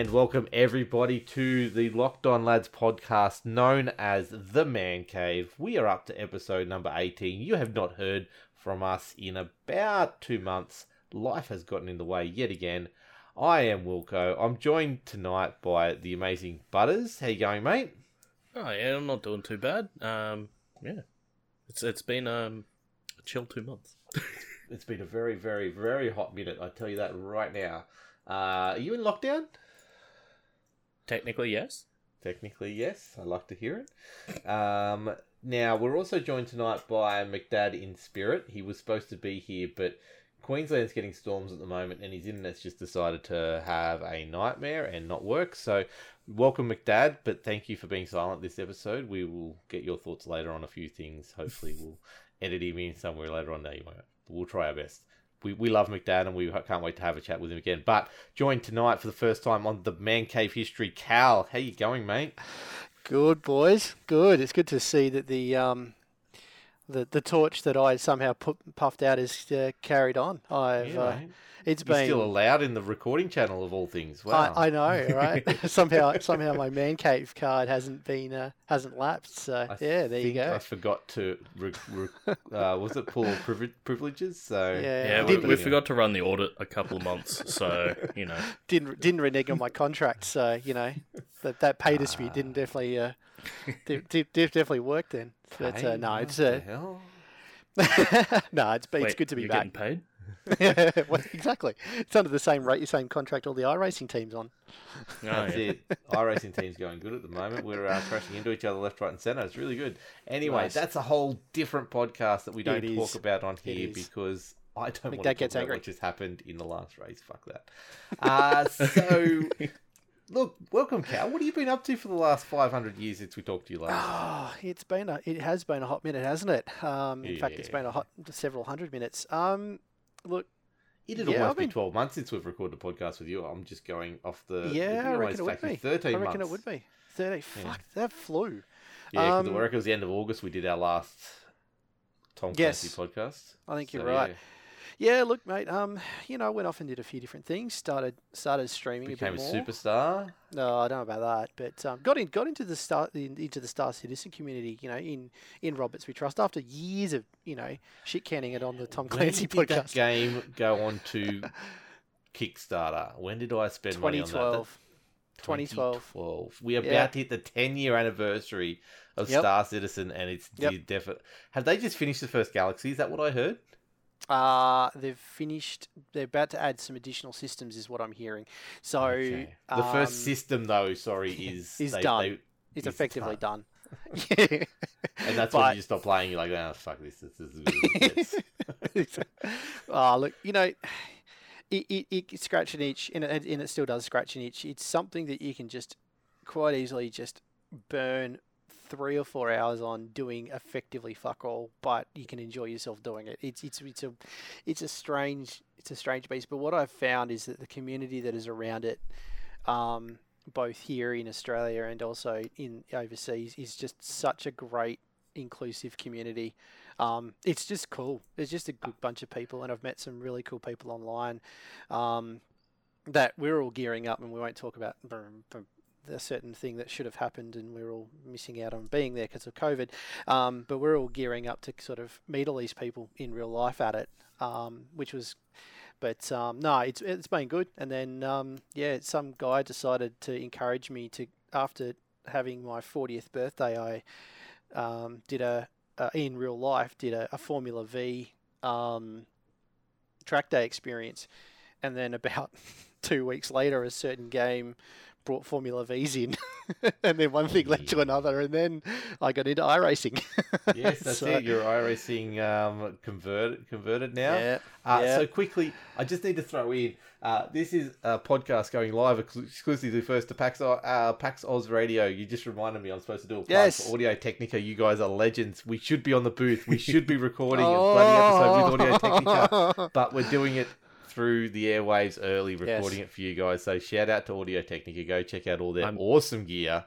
and welcome everybody to the Locked On Lads podcast known as The Man Cave. We are up to episode number 18. You have not heard from us in about two months. Life has gotten in the way yet again. I am Wilco. I'm joined tonight by the amazing Butters. How you going, mate? Oh yeah, I'm not doing too bad. Um, yeah, it's it's been um a chill two months. it's been a very, very, very hot minute. I tell you that right now. Uh, are you in lockdown? Technically, yes. Technically, yes. I like to hear it. Um, now we're also joined tonight by McDad in spirit. He was supposed to be here, but Queensland's getting storms at the moment, and his internet's just decided to have a nightmare and not work. So, welcome, McDad. But thank you for being silent this episode. We will get your thoughts later on a few things. Hopefully, we'll edit him in somewhere later on. No, you won't. We'll try our best we, we love McDad and we can't wait to have a chat with him again. But joined tonight for the first time on the Man Cave History, Cal. How you going, mate? Good boys, good. It's good to see that the um, the the torch that I somehow put, puffed out is uh, carried on. I've yeah, uh, it's You're been still allowed in the recording channel of all things. Wow. I, I know, right? somehow, somehow my man cave card hasn't been uh, hasn't lapsed. So I yeah, there you go. I forgot to re- re- uh, was it pull privileges? So yeah, yeah we, we forgot to run the audit a couple of months. So you know, didn't didn't renege on my contract. So you know, that that pay dispute didn't ah. definitely uh, did, did, definitely work then. But uh, no, it's uh, no, it's Wait, it's good to be back. Getting paid? well, exactly. It's under the same rate, the same contract all the iRacing teams on. Oh, That's yeah. it. iRacing team's going good at the moment. We're uh, crashing into each other left, right, and centre. It's really good. Anyway, nice. that's a whole different podcast that we don't it talk is. about on here because I don't want to talk about what just happened in the last race. Fuck that. Uh, so, look, welcome, Cal. What have you been up to for the last 500 years since we talked to you last? Oh, it's been a, it has been a hot minute, hasn't it? Um, in yeah. fact, it's been a hot several hundred minutes. Um, look, It'd yeah, almost I mean, be 12 months since we've recorded a podcast with you. I'm just going off the. Yeah, I reckon it would be. 13 I reckon months. it would be. 30. Yeah. Fuck, that flew. Yeah, because um, I reckon it was the end of August we did our last Tom Clancy podcast. I think so, you're right. Yeah. Yeah, look, mate. Um, you know, I went off and did a few different things. Started started streaming Became a bit more. a superstar. No, I don't know about that, but um, got in got into the star into the Star Citizen community. You know, in in Roberts we trust. After years of you know shit canning it on the Tom Clancy when did podcast. That game go on to Kickstarter. When did I spend money on that? 2012. 2012. We are yeah. about to hit the 10 year anniversary of yep. Star Citizen, and it's yep. definitely. Have they just finished the first Galaxy? Is that what I heard? Uh, they've finished. They're about to add some additional systems, is what I'm hearing. So okay. the um, first system, though, sorry, is is they, done. They, it's is effectively done. done. yeah. And that's but, when you stop playing. You're like, oh, fuck this. This is oh, look, you know, it, it, it scratch an itch, and it, and it still does scratch an itch. It's something that you can just quite easily just burn three or four hours on doing effectively fuck all, but you can enjoy yourself doing it. It's it's it's a it's a strange it's a strange beast. But what I've found is that the community that is around it, um, both here in Australia and also in overseas, is just such a great inclusive community. Um, it's just cool. It's just a good bunch of people, and I've met some really cool people online. Um, that we're all gearing up, and we won't talk about a certain thing that should have happened, and we're all missing out on being there because of COVID. Um, but we're all gearing up to sort of meet all these people in real life at it, um, which was. But um, no, it's it's been good. And then um, yeah, some guy decided to encourage me to after having my 40th birthday, I um, did a uh, in real life did a, a Formula Vee um, track day experience, and then about two weeks later, a certain game brought Formula Vee's in, and then one thing led to another, and then I got into iRacing. yes, that's so, it. You're iRacing um, converted converted now. Yeah, uh, yeah. So quickly, I just need to throw in. Uh, this is a podcast going live exclusively first to PAX, uh, PAX Aus Radio. You just reminded me I'm supposed to do a plug yes. for Audio Technica. You guys are legends. We should be on the booth. We should be recording oh. a bloody episode with Audio Technica, but we're doing it through the airwaves early, recording yes. it for you guys. So shout out to Audio Technica. Go check out all their I'm... awesome gear.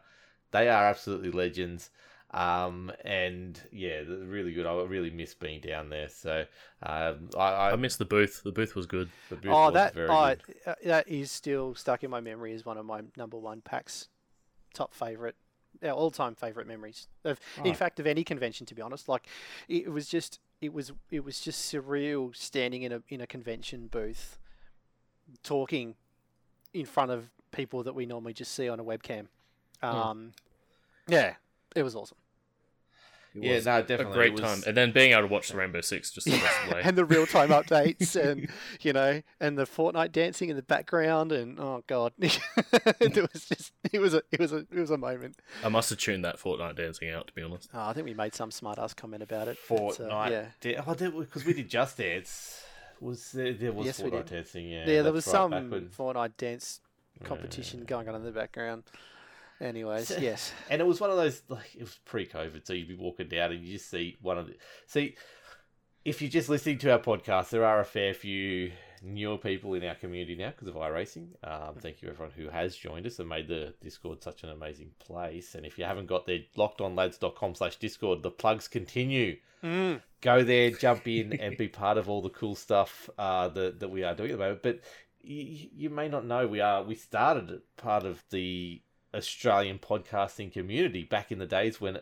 They are absolutely legends. Um, and yeah, really good. I really miss being down there. So um, I, I, I missed the booth. The booth was good. the booth Oh, was that very oh, good. uh, that is still stuck in my memory as one of my number one packs, top favorite, all time favorite memories. Of, in fact, of any convention, to be honest. Like, it was just, it was, it was just surreal standing in a in a convention booth, talking in front of people that we normally just see on a webcam. Um, yeah, it was awesome. It Yeah, was no, a definitely. great It was- time. And then being able to watch the Rainbow Six just the rest the way. and the real time updates and you know and the Fortnite dancing in the background and oh god it was just it was a it was a it was a moment I must have tuned that Fortnite dancing out, to be honest. oh, I think we made some smart ass comment about it but, uh, Fortnite. yeah Did, oh, because we did Just Dance. Was there, there was Yes, Fortnite dancing? Yeah, yeah, there was right, some back when- Fortnite dance competition going on in the background anyways So- yes And it was one of those like it was pre-COVID, so you'd be walking down and you just see one of the see. If you're just listening to our podcast, there are a fair few newer people in our community now because of iRacing. Um, thank you everyone who has joined us and made the Discord such an amazing place. And if you haven't got there, lockedonlads.com slash Discord, the plugs continue. mm. Go there, jump in, and be part of all the cool stuff uh, that that we are doing at the moment. But you, you may not know we are we started part of the Australian podcasting community back in the days when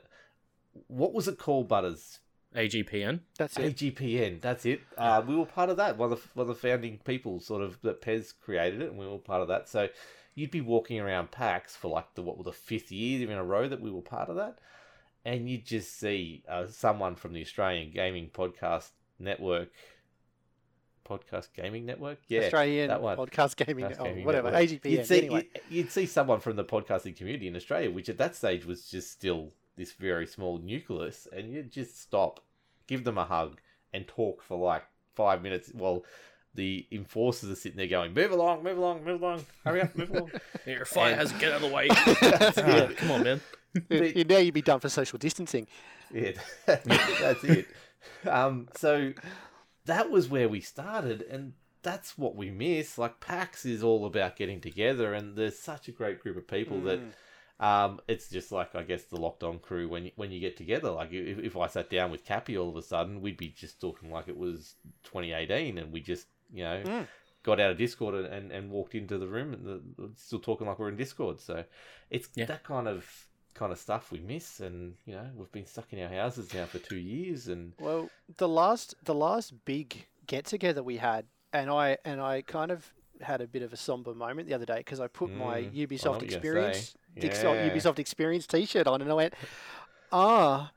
what was it called, Butters? AGPN. that's it AGPN. That's it. Uh, we were part of that. One of the, one of the founding people, sort of that Pez created it, and we were part of that. So you'd be walking around PAX for like the what were the fifth year in a row that we were part of that, and you'd just see uh, someone from the Australian Gaming Podcast Network, Podcast Gaming Network, yeah, Australian that one. podcast gaming Podcast oh, whatever Network. AGPN You'd see, anyway you'd, you'd see someone from the podcasting community in Australia, which at that stage was just still this very small nucleus, and you'd just stop, give them a hug, and talk for like five minutes while the enforcers are sitting there going, "Move along, move along, move along, hurry up, move along." Your fire And- has to get out of the way. That's Ah, come on, man. But- now you'd be done for social distancing Yeah, that's it. Um, so that was where we started, and that's what we miss. Like PAX is all about getting together, and there's such a great group of people that Mm. um, it's just like I guess the locked on crew when you, when you get together. Like if, if I sat down with Cappy all of a sudden, we'd be just talking like it was 2018, and we just you know Mm. got out of Discord and, and, and walked into the room and the, still talking like we're in Discord. So it's Yeah. that kind of kind of stuff we miss, and you know we've been stuck in our houses now for two years, and Well, the last the last big get together we had, and I and I kind of had a bit of a somber moment the other day because I put my Mm, know Ubisoft what you're gonna experience Yeah. Ubisoft experience T-shirt on, and I went, ah,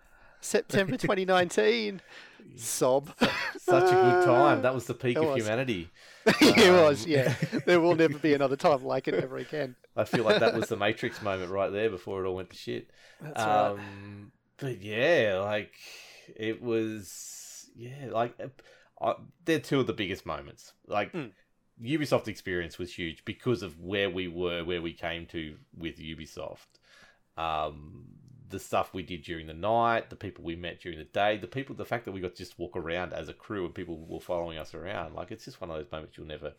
September 2019, sob. such a good time. That was the peak It of was. humanity. it was, Um, yeah. There will never be another time like it ever again. I feel like that was the Matrix moment right there before it all went to shit. That's right. um, But yeah, like it was, yeah, like uh, I, they're two of the biggest moments. Like Mm. Ubisoft experience was huge because of where we were, where we came to with Ubisoft. Um, the stuff we did during the night, the people we met during the day, the people, the fact that we got to just walk around as a crew and people were following us around. Like it's just one of those moments you'll never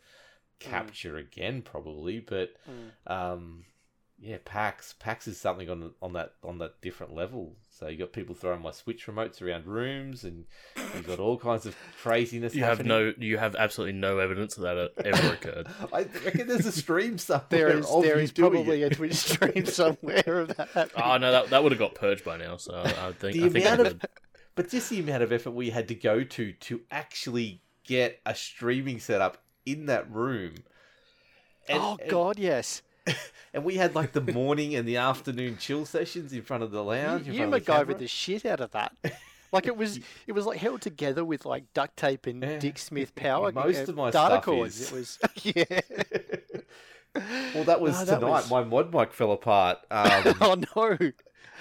capture again, probably. But Mm. um, yeah, PAX. PAX is something on on that on that different level. So you got people throwing my Switch remotes around rooms, and you've got all kinds of craziness. You have no, you have absolutely no evidence that that ever occurred. I reckon there's a stream somewhere. There is of there you is probably it. a Twitch stream somewhere of that. happening. Oh no, that, that would have got purged by now. So I think The I think amount of- would. But just the amount of effort we had to go to to actually get a streaming setup in that room. And- oh and- God, yes. And we had like the morning and the afternoon chill sessions in front of the lounge. You, you of the the shit out of that. Like it was, it was like held together with like duct tape and Yeah. Dick Smith power. Most uh, of my data stuff cords. is. It was, yeah. Well, that was Oh, that tonight. was- My mod mic fell apart. Um, oh no!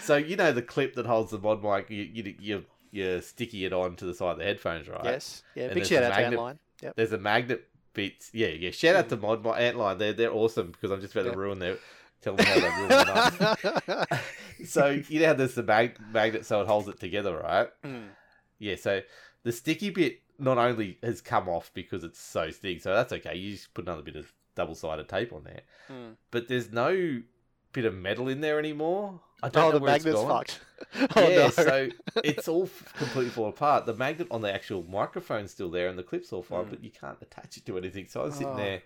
so you know the clip that holds the mod mic. You you you you're sticky it on to the side of the headphones, right? Yes, yeah. And Big shout out to magnet- Antlion. Yep. There's a magnet bits. Yeah, yeah. Shout out to mod mic Antlion. They're they're awesome because I'm just about to ruin their. Tell them how they ruin it up. so you know how there's the mag- magnet so it holds it together, right? Mm. Yeah. So the sticky bit not only has come off because it's so sticky, so that's okay. You just put another bit of double sided tape on there. Mm. but there's no bit of metal in there anymore. I don't Oh, know the where it's magnet's gone. fucked. oh yeah, no. so it's all completely fallen apart. The magnet on the actual microphone's still there, and the clip's all fine, Mm. but you can't attach it to anything. So I was sitting Oh. there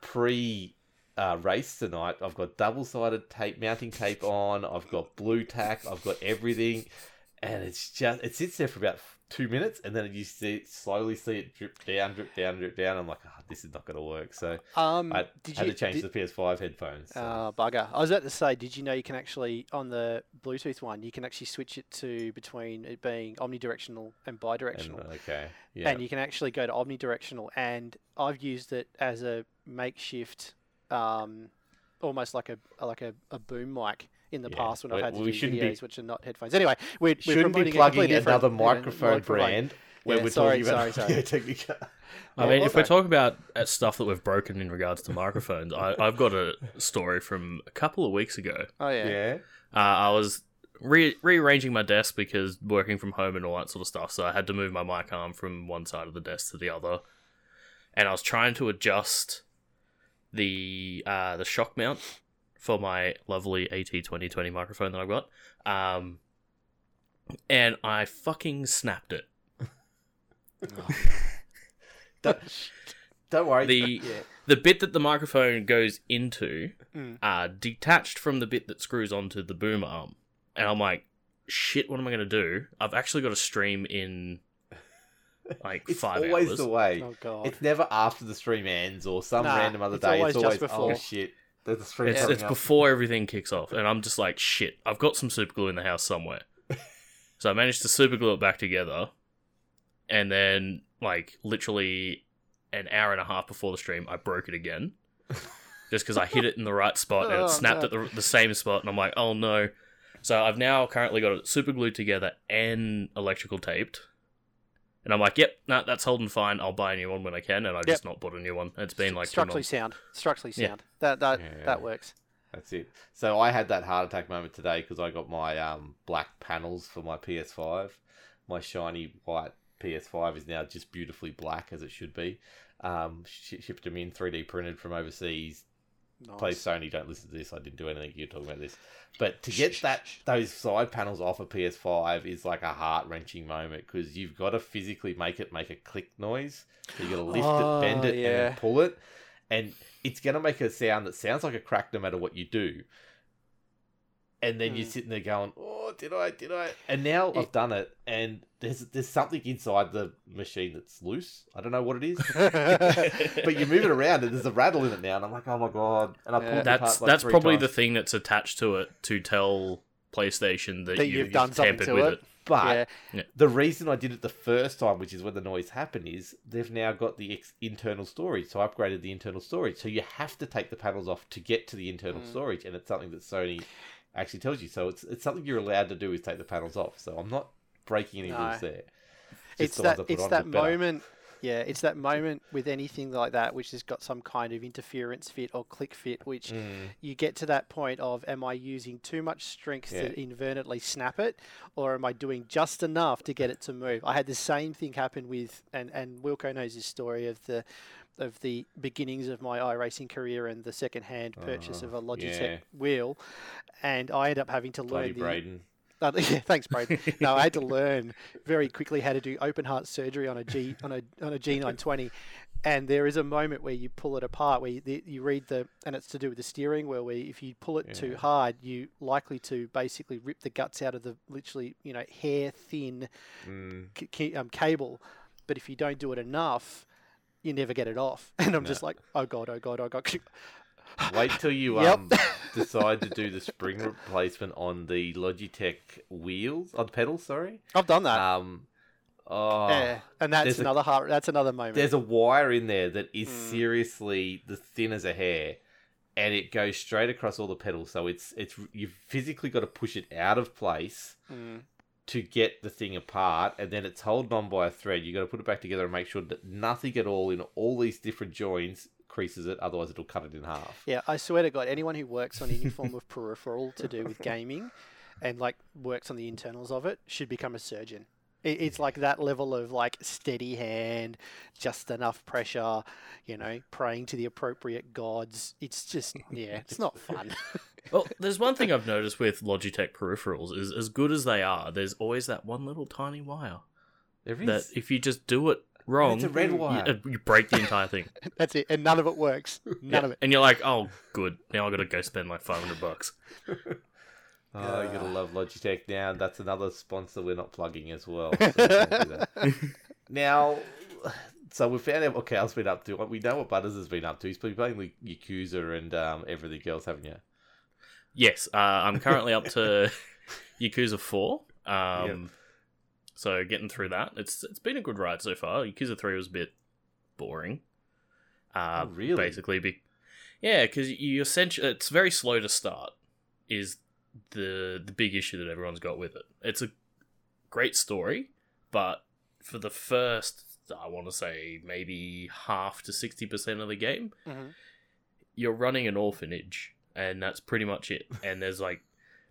pre uh, race tonight. I've got double sided tape, mounting tape on. I've got blue tack. I've got everything, and it's just it sits there for about two minutes, and then you see slowly see it drip down, drip down, drip down. I'm like, oh, this is not going to work. So um, I did had you to change did, the PS5 headphones. so- Oh, bugger. I was about to say, did you know you can actually, on the Bluetooth one, you can actually switch it to between it being omnidirectional and and, bidirectional. okay, yeah, And you can actually go to omnidirectional. And I've used it as a makeshift, um, almost like a like a, a boom mic in the Yeah. past when I've had to we do shouldn't be- videos, which are not headphones. Anyway, we're, we're shouldn't be plugging completely another you know, microphone brand when Yeah, we're sorry, talking about sorry, sorry. Technica. I mean, if we okay. talk about uh, stuff that we've broken in regards to microphones, I, I've got a story from a couple of weeks ago. Oh yeah. yeah. Uh, I was re- rearranging my desk because working from home and all that sort of stuff, so I had to move my mic arm from one side of the desk to the other, and I was trying to adjust the uh, the shock mount for my lovely AT twenty twenty microphone that I've got, um, and I fucking snapped it. Don't, don't worry. The Yeah. the bit that the microphone goes into Mm. uh, detached from the bit that screws onto the boom arm. And I'm like, shit, what am I going to do? I've actually got a stream in like it's five always hours. the way. Oh god. It's never after the stream ends or some Nah, random other it's day. always it's just always before. oh shit. There's a stream It's, it's before everything kicks off. And I'm just like, shit, I've got some super glue in the house somewhere. so I managed to super glue it back together. And then, like, literally an hour and a half before the stream, I broke it again. just because I hit it in the right spot and Oh, it snapped no. at the, the same spot. And I'm like, oh no. So I've now currently got it super glued together and electrical taped. And I'm like, yep, no, that's holding fine. I'll buy a new one when I can. And I've just not bought a new one. It's been like structurally months. sound. Structurally sound. Yeah. sound. That that Yeah. that works. That's it. So I had that heart attack moment today because I got my um, black panels for my PS5. My shiny white PS5 is now just beautifully black as it should be. Um, sh- shipped them in 3D printed from overseas. Nice. Please, Sony, don't listen to this. I didn't do anything. You're talking about this, but to get that those side panels off a PS5 is like a heart wrenching moment because you've got to physically make it make a click noise. So you got to lift Oh, it, bend it, and yeah. then pull it, and it's going to make a sound that sounds like a crack no matter what you do. And then you're Mm. sitting there going, "Oh, did I? Did I?" And now I've done it, and there's there's something inside the machine that's loose. I don't know what it is, but you move it around, and there's a rattle in it now, and I'm like, "Oh my god!" And I Yeah. pulled it That's apart, like, that's three probably times. the thing that's attached to it to tell PlayStation that, That you, you've done something to with it. it. But yeah. the reason I did it the first time, which is when the noise happened, is they've now got the ex- internal storage. So I upgraded the internal storage. So you have to take the panels off to get to the internal Mm. storage, and it's something that Sony actually tells you. So it's it's something you're allowed to do is take the panels off. So I'm not breaking any No. rules there. Just it's the that it's that better. moment yeah it's that moment with anything like that which has got some kind of interference fit or click fit which Mm. you get to that point of am i using too much strength Yeah. to inadvertently snap it or am i doing just enough to get it to move i had the same thing happen with and and wilco knows his story of the of the beginnings of my iRacing career and the second-hand purchase Oh, of a Logitech yeah. weel, and I ended up having to Bloody learn the Braden. uh, yeah, thanks, Braden. No, I had to learn very quickly how to do open heart surgery on a G on a on a G920, and there is a moment where you pull it apart, where you, the, you read the and it's to do with the steering wheel, where if you pull it too hard, you likely to basically rip the guts out of the literally you know hair thin Mm. c- um, cable, but if you don't do it enough. You never get it off, and I'm No. just like, oh god, oh god, oh god. Wait till you Yep. um decide to do the spring replacement on the Logitech wheels on the pedals. Sorry. I've done that. Um. Oh. yeah, and that's there's a- another heart. That's another moment. There's a wire in there that is Mm. seriously the thin as a hair, and it goes straight across all the pedals. So it's it's you've physically got to push it out of place Mm. To get the thing apart, and then it's holding on by a thread. You've got to put it back together and make sure that nothing at all in all these different joints creases it. Otherwise, it'll cut it in half. Yeah, I swear to God, anyone who works on any form of peripheral to do with gaming and like works on the internals of it should become a surgeon. It's like that level of like steady hand, just enough pressure, you know, praying to the appropriate gods. It's just, yeah, it's not fun. Well, there's one thing I've noticed with Logitech peripherals is as good as they are, there's always that one little tiny wire There is. that if you just do it wrong, It's a red wire. You, you break the entire thing. That's it, and none of it works. None Yeah. of it. And you're like, oh, good. Now I've got to go spend like 500 bucks. Oh, you gotta love Logitech now. That's another sponsor we're not plugging as well. so we can't do that. now, so we found out what Cal's been up to. We know what Butters has been up to. He's been playing with Yakuza and um, everything else, haven't you? Yes, uh, I'm currently up to Yakuza 4. Um, Yep. So getting through that. It's It's been a good ride so far. Yakuza 3 was a bit boring. Uh, Oh, really? Basically, be- yeah, because you essentially, it's very slow to start, is the the big issue that everyone's got with it. It's a great story, but for the first, I want to say maybe half to 60% of the game, Mhm. you're running an orphanage, and that's pretty much it. And there's like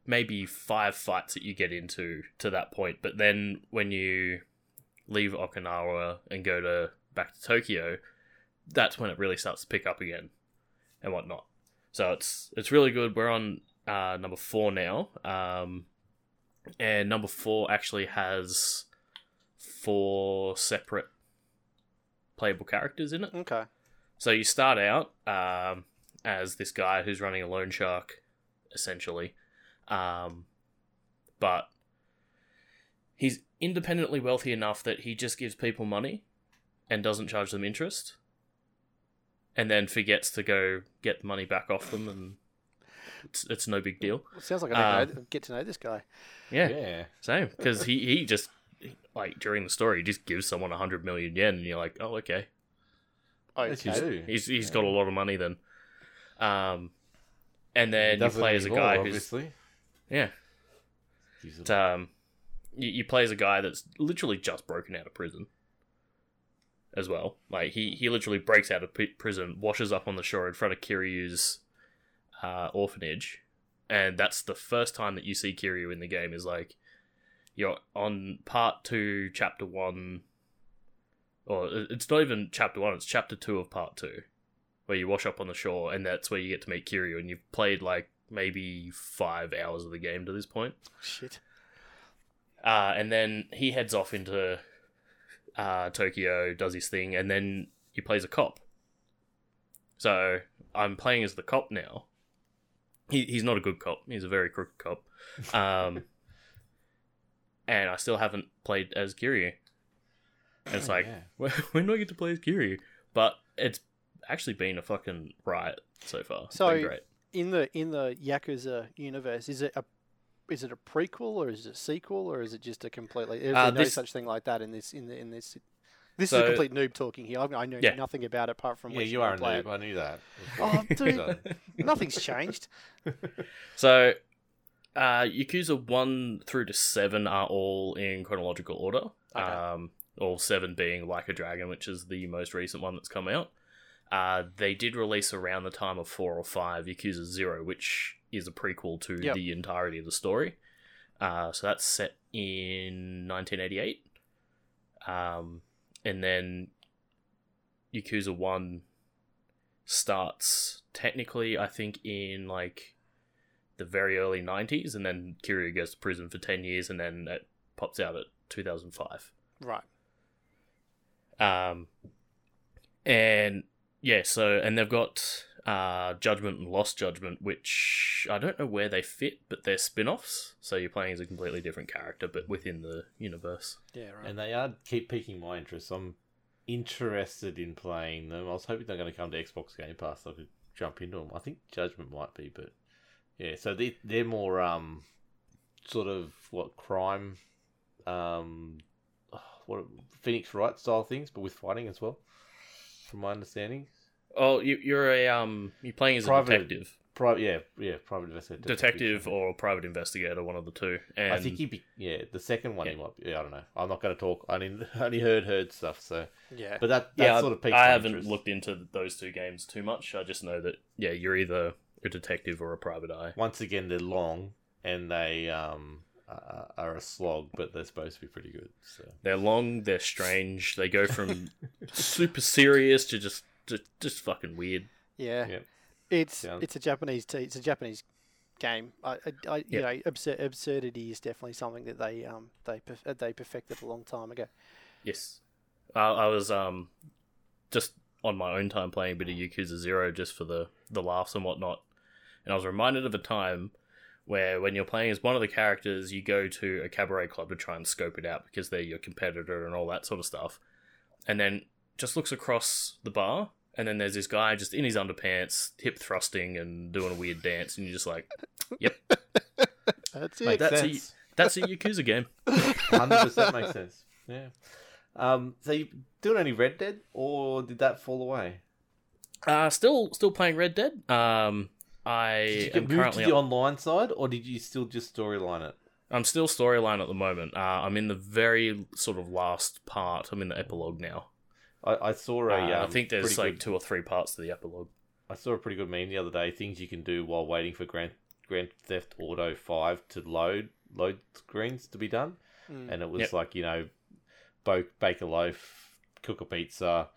maybe five fights that you get into to that point, but then when you leave Okinawa and go to back to Tokyo, that's when it really starts to pick up again and whatnot. So it's it's really good. We're on uh, number four now, um, and number four actually has four separate playable characters in it. Okay. So you start out um, as this guy who's running a loan shark, essentially, um, but he's independently wealthy enough that he just gives people money and doesn't charge them interest, and then forgets to go get the money back off them, and it's it's no big deal. It sounds like I need Um, know, get to know this guy. Yeah, Yeah. same because he he just like during the story he just gives someone a hundred million yen, and you're like, oh okay. Okay. do. He's he's got a lot of money then. Um, and then you play as a guy who's obviously. yeah. It's, um, you, you play as a guy that's literally just broken out of prison. As well, like he he literally breaks out of p- prison, washes up on the shore in front of Kiryu's uh, orphanage, and that's the first time that you see Kiryu in the game. Is like you're on part two, chapter one, or it's not even chapter one; it's chapter two of part two, where you wash up on the shore, and that's where you get to meet Kiryu, and you've played like maybe five hours of the game to this point. Shit. Uh, and then he heads off into uh, Tokyo, does his thing, and then he plays a cop. So I'm playing as the cop now. He, he's not a good cop. He's a very crooked cop. Um, and I still haven't played as Kiryu. And it's Oh, like, yeah. when, when do I get to play as Kiryu? But it's actually been a fucking riot so far. So- been great. In the in the Yakuza universe, is it a is it a prequel or is it a sequel or is it just a completely? Is Uh, there no this- such thing like that in this in the in this? This is a complete noob talking here. I, I know Yeah. nothing about it apart from Yeah, you are a play noob. I knew that. Oh, dude. Nothing's changed. So, uh, Yakuza 1 through to 7 are all in chronological order. Okay. Um, all 7 being Like a Dragon, which is the most recent one that's come out. Uh, they did release around the time of 4 or 5 Yakuza 0, which is a prequel to Yep. the entirety of the story. Uh, so that's set in 1988. Um, and then Yakuza 1 starts technically, I think, in like the very early 90s, and then Kiryu goes to prison for 10 years, and then it pops out at 2005. Right. Um, and yeah, so, and they've got uh, Judgment and Lost Judgment, which I don't know where they fit, but they're spin offs. So you're playing as a completely different character, but within the universe. Yeah. Right. And they are keep piquing my interest. I'm interested in playing them. I was hoping they're going to come to Xbox Game Pass so I could jump into them. I think Judgment might be, but yeah. So they they're more um sort of what crime um what Phoenix Wright style things, but with fighting as well. From my understanding, Oh, you, you're a um, you're playing as a Private detective, private yeah yeah private investigator detective or private investigator, one of the two. And I think he'd be yeah the second one he Yeah. might be, yeah I don't know I'm not going to talk I only only heard heard stuff so yeah. but that that yeah, sort of piqued I haven't interest. looked into those two games too much. I just know that yeah, you're either a detective or a private eye. once again they're long and they um uh, are a slog but they're supposed to be pretty good so They're long, they're strange. They go from super serious to just just, just fucking weird. yeah. Yep. It's Sounds- it's a Japanese t- it's a Japanese game. I, I, I you Yeah. know, absur- absurdity is definitely something that they um they perf- uh, they perfected a long time ago. Yes. I, I was um just on my own time playing a bit of Yakuza Zero just for the, the laughs and whatnot. And I was reminded of a time where when you're playing as one of the characters, you go to a cabaret club to try and scope it out because they're your competitor and all that sort of stuff. And then just looks across the bar and then there's this guy just in his underpants, hip thrusting and doing a weird dance, and you're just like, "Yep, That's Makes it. That's a- that's a Yakuza game. Hundred percent makes sense. Yeah. Um. So you doing any Red Dead, or did that fall away? Uh, still still playing Red Dead. Um, I Did you am get moved to currently the online side, or did you still just storyline it? I'm still storyline at the moment. Uh, I'm in the very sort of last part. I'm in the epilogue now. I, I saw a. Uh, I um, think there's like good- two or three parts to the epilogue. I saw a pretty good meme the other day. Things you can do while waiting for Grand Grand Theft Auto Five to load load screens to be done, Mm. and it was Yep. like you know, bo- bake a loaf, cook a pizza,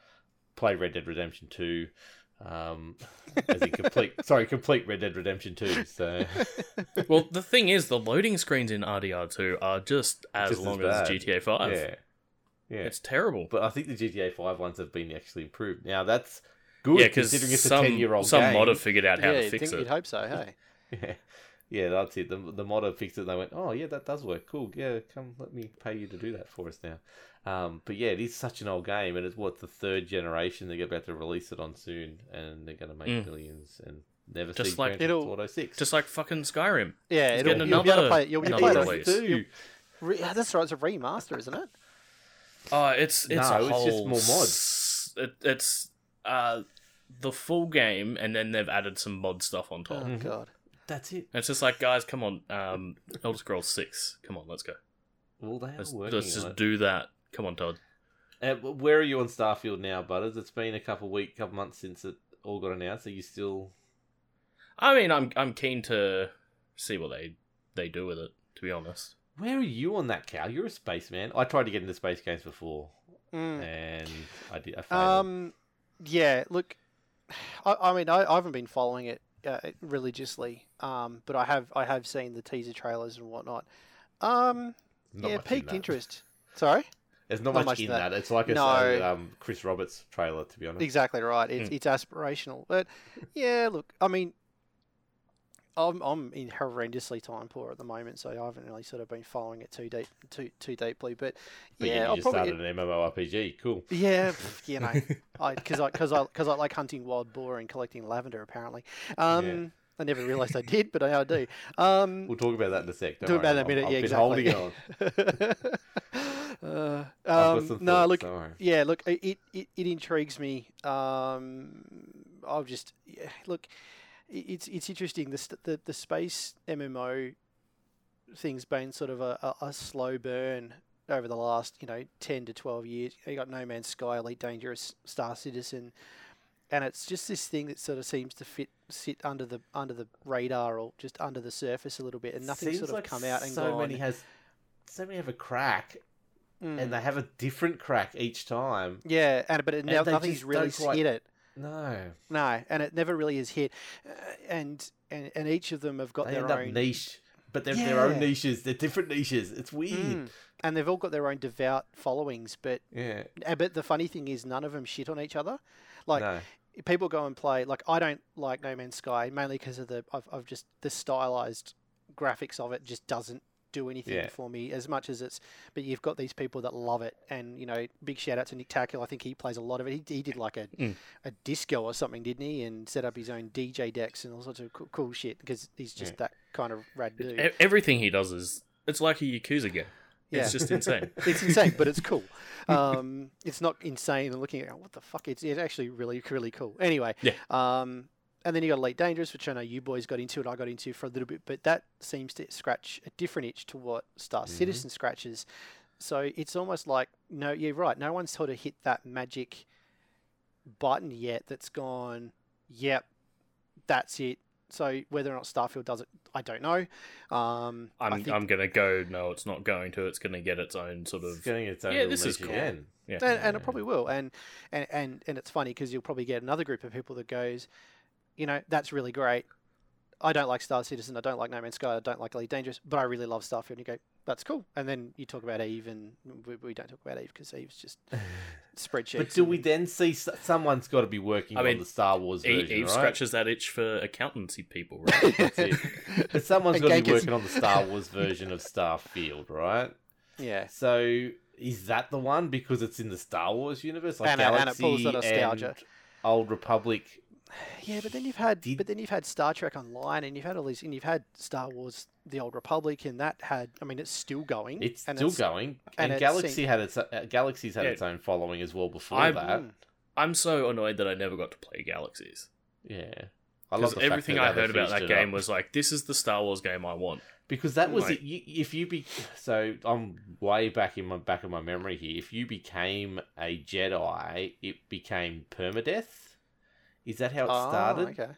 play Red Dead Redemption Two. Um, as in complete, sorry, complete Red Dead Redemption Two. So Well, the thing is, the loading screens in RDR2 are just as Just long as, bad. GTA 5. yeah, yeah. It's terrible. But I think the GTA Five ones have been actually improved. Now that's good yeah, considering it's some, a ten year old some game. mod have figured out how yeah, to fix think, you'd it. hope so. Hey, Yeah, yeah, that's it. The the modder fixed it. and They went, oh yeah, that does work. Cool. Yeah, come, let me pay you to do that for us now. Um, but yeah, it is such an old game, and it's what the third generation they're about to release it on soon, and they're going to make Mm. billions and never Just see like- Grand Theft It'll- Auto Six. Just like fucking Skyrim. yeah, It's it'll, you'll be able to another- play it. You'll be able to play it. too. Re- yeah, that's right. It's a remaster, isn't it? Oh, it's it's No, a it's just more mods. It, it's uh the full game, and then they've added some mod stuff on Oh top. Mhm. god. That's it. It's just like, guys, come on, um, Elder Scrolls Six, come on, let's go. Well, they are Let's, working let's on just it. do that. Come on, Todd. Uh, where are you on Starfield now, Butters? It's been a couple week, couple months since it all got announced. Are you still? I mean, I'm I'm keen to see what they they do with it. To be honest, Where are you on that, Cal? You're a spaceman. I tried to get into space games before, Mm. and I did. I failed. Um, yeah. Look, I, I mean, I, I haven't been following it uh, religiously, um, but I have I have seen the teaser trailers and whatnot. Um, Not yeah, much in piqued interest. Sorry. There's not, not much, much in that. that. It's like a No. um, Chris Roberts trailer, to be honest. Exactly right. It's Hmm. it's aspirational, but yeah. Look, I mean, I'm I'm in horrendously time poor at the moment, so I haven't really sort of been following it too deep, too too deeply. But, But yeah, yeah, you I'll just probably started an MMORPG. Cool. yeah, you know, I because I because I because I like hunting wild boar and collecting lavender. Apparently, um, I never realised I did, but I do. Um, We'll talk about that in a sec. Don't Talk about that in a minute, I've yeah, been exactly. holding on. uh, um, some no, look, yeah, look, it it, it, intrigues me. Um, I've just yeah, look, it's it's interesting. The the the space MMO thing's been sort of a, a, a slow burn over the last you know ten to twelve years. You got No Man's Sky, Elite Dangerous, Star Citizen. And it's just this thing that sort of seems to fit sit under the under the radar or just under the surface a little bit, and nothing Seems sort of like come out and so gone. many has so many have a crack, Mm. and they have a different crack each time. Yeah, and but it, now nothing's really quite- hit it. No, No, and it never really is hit. Uh, and and and each of them have got they their own niche, but they're their own niches. They're different niches. It's weird. Mm. and they've all got their own devout followings. But Yeah. but the funny thing is, none of them shit on each other. Like no. people go and play. Like I don't like No Man's Sky mainly because of the I've, I've just the stylized graphics of it just doesn't do anything Yeah. for me as much as it's but you've got these people that love it and you know big shout out to Nick Tackle I think he plays a lot of it he, he did like a Mm. a disco or something didn't he and set up his own DJ decks and all sorts of cool, cool shit because he's just Yeah. that kind of rad dude everything he does is it's like a Yakuza game. yeah It's just insane. it's insane but it's cool um it's not insane and looking at what the fuck it's, it's actually really really cool anyway Yeah. um and then you got Elite Dangerous, which I know you boys got into and I got into for a little bit, but that seems to scratch a different itch to what Star Mhm. Citizen scratches. So it's almost like, no, you're right. No one's sort of hit that magic button yet that's gone, yep, that's it. So whether or not Starfield does it, I don't know. Um, I I'm think, I'm gonna go. No, it's not going to. It's gonna get its own sort It's of. getting its own Yeah, little this is cool. again. Yeah. and, and it probably will. And and and, and it's funny because you'll probably get another group of people that goes, you know, that's really great. I don't like Star Citizen, I don't like No Man's Sky, I don't like Elite Dangerous, but I really love Starfield. And you go, that's cool. And then you talk about Eve, and we, we don't talk about Eve because Eve's just spreadsheets. But do we then see s- someone's got to be working I on the Star Wars Eve, version, Eve right? scratches that itch for accountancy people, right? That's it. But someone's And got to be working on the Star Wars version of Starfield, right? Yeah. So is that the one because it's in the Star Wars universe, like And it- and it Galaxy pulls the nostalgia. and Old Republic? Yeah, but then you've had, Did- but then you've had Star Trek Online, and you've had all these, and you've had Star Wars: The Old Republic, and that had, I mean, it's still going. It's and still going, and, and Galaxy seen- had its uh, Galaxy's had Yeah. its own following as well before I'm- that. Mm. I'm so annoyed that I never got to play Galaxies. Yeah, I Because love the fact everything that I heard about that game up. was like, this is the Star Wars game I want. because that was Like- it. You, if you be so, I'm way back in my back of my memory here. If you became a Jedi, it became permadeath. Is that how it Oh, started? okay.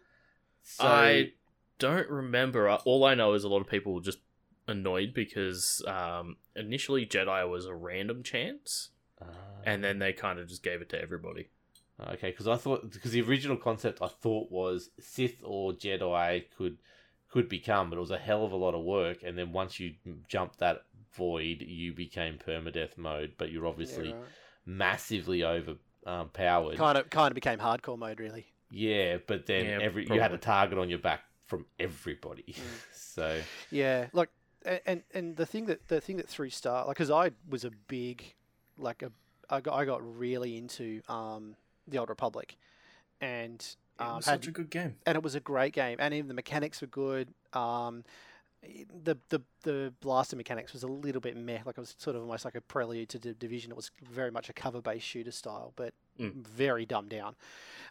So, I don't remember. Uh, All I know is a lot of people were just annoyed because um, initially Jedi was a random chance, Ah. and then they kind of just gave it to everybody. Okay, because I thought because the original concept I thought was Sith or Jedi could could become, but it was a hell of a lot of work. And then once you jumped that void, you became permadeath mode. But you're obviously Yeah, right. massively overpowered. um, kind of kind of became hardcore mode, really. Yeah, but then Yeah, every you had a target on your back from everybody. Mm. so Yeah, like, and and the thing that the thing that threw Star, like, because I was a big, like a, I got I got really into um the Old Republic, and It um, was had such a good game. and it was a great game, and even the mechanics were good. Um, the the the blaster mechanics was a little bit meh, like it was sort of almost like a prelude to the division. It was very much a cover-based shooter style, but Mm. very dumbed down.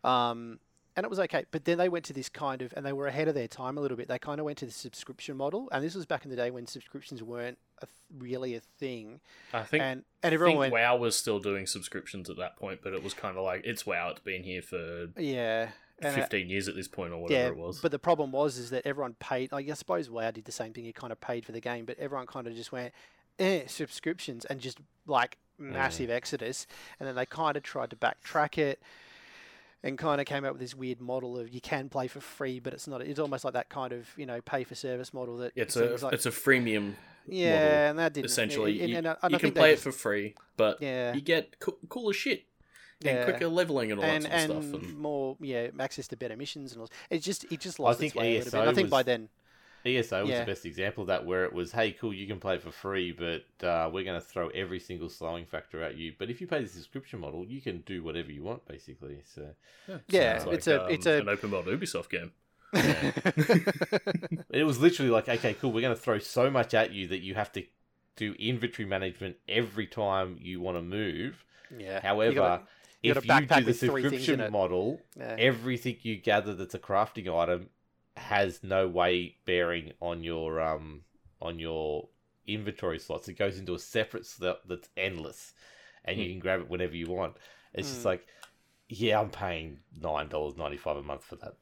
Um, and it was okay, but then they went to this kind of, and they were ahead of their time a little bit. They kind of went to the subscription model, and this was back in the day when subscriptions weren't a th- really a thing. I think. and and I everyone think went, WoW was still doing subscriptions at that point, but it was kind of like it's WoW. It's been here for yeah, and it- 15 years at this point, or whatever it was. But the problem was is that everyone paid. Like I suppose WoW did the same thing. You kind of paid for the game, but everyone kind of just went, eh, subscriptions, and just like massive exodus. And then they kind of tried to backtrack it, and kind of came up with this weird model of you can play for free, but it's not. It's almost like that kind of you know pay for service model that it's a like it's a freemium. yeah, and that didn't Essentially, and- you, and I- and you can think they play it for free, but yeah. you get co- cooler shit and Yeah. quicker leveling and all and that sort of stuff. And more yeah access to better missions and all. It just it just I lost think its way a little bit. I think by then ESO was Yeah. the best example of that, where it was, hey, cool, you can play for free, but uh, we're going to throw every single slowing factor at you. But if you pay the subscription model, you can do whatever you want, basically. So Yeah, sounds it's a- um, it's a- an open world Ubisoft game. it was literally like, okay, cool, we're going to throw so much at you that you have to do inventory management every time you want to move. yeah. You However, gotta- you if got a you do the with three things in subscription model, yeah. everything you gather that's a crafting item has no weight bearing on your um on your inventory slots. It goes into a separate slot that's endless, and you Hmm. can grab it whenever you want. It's just Hmm. like, yeah, I'm paying nine dollars ninety five a month for that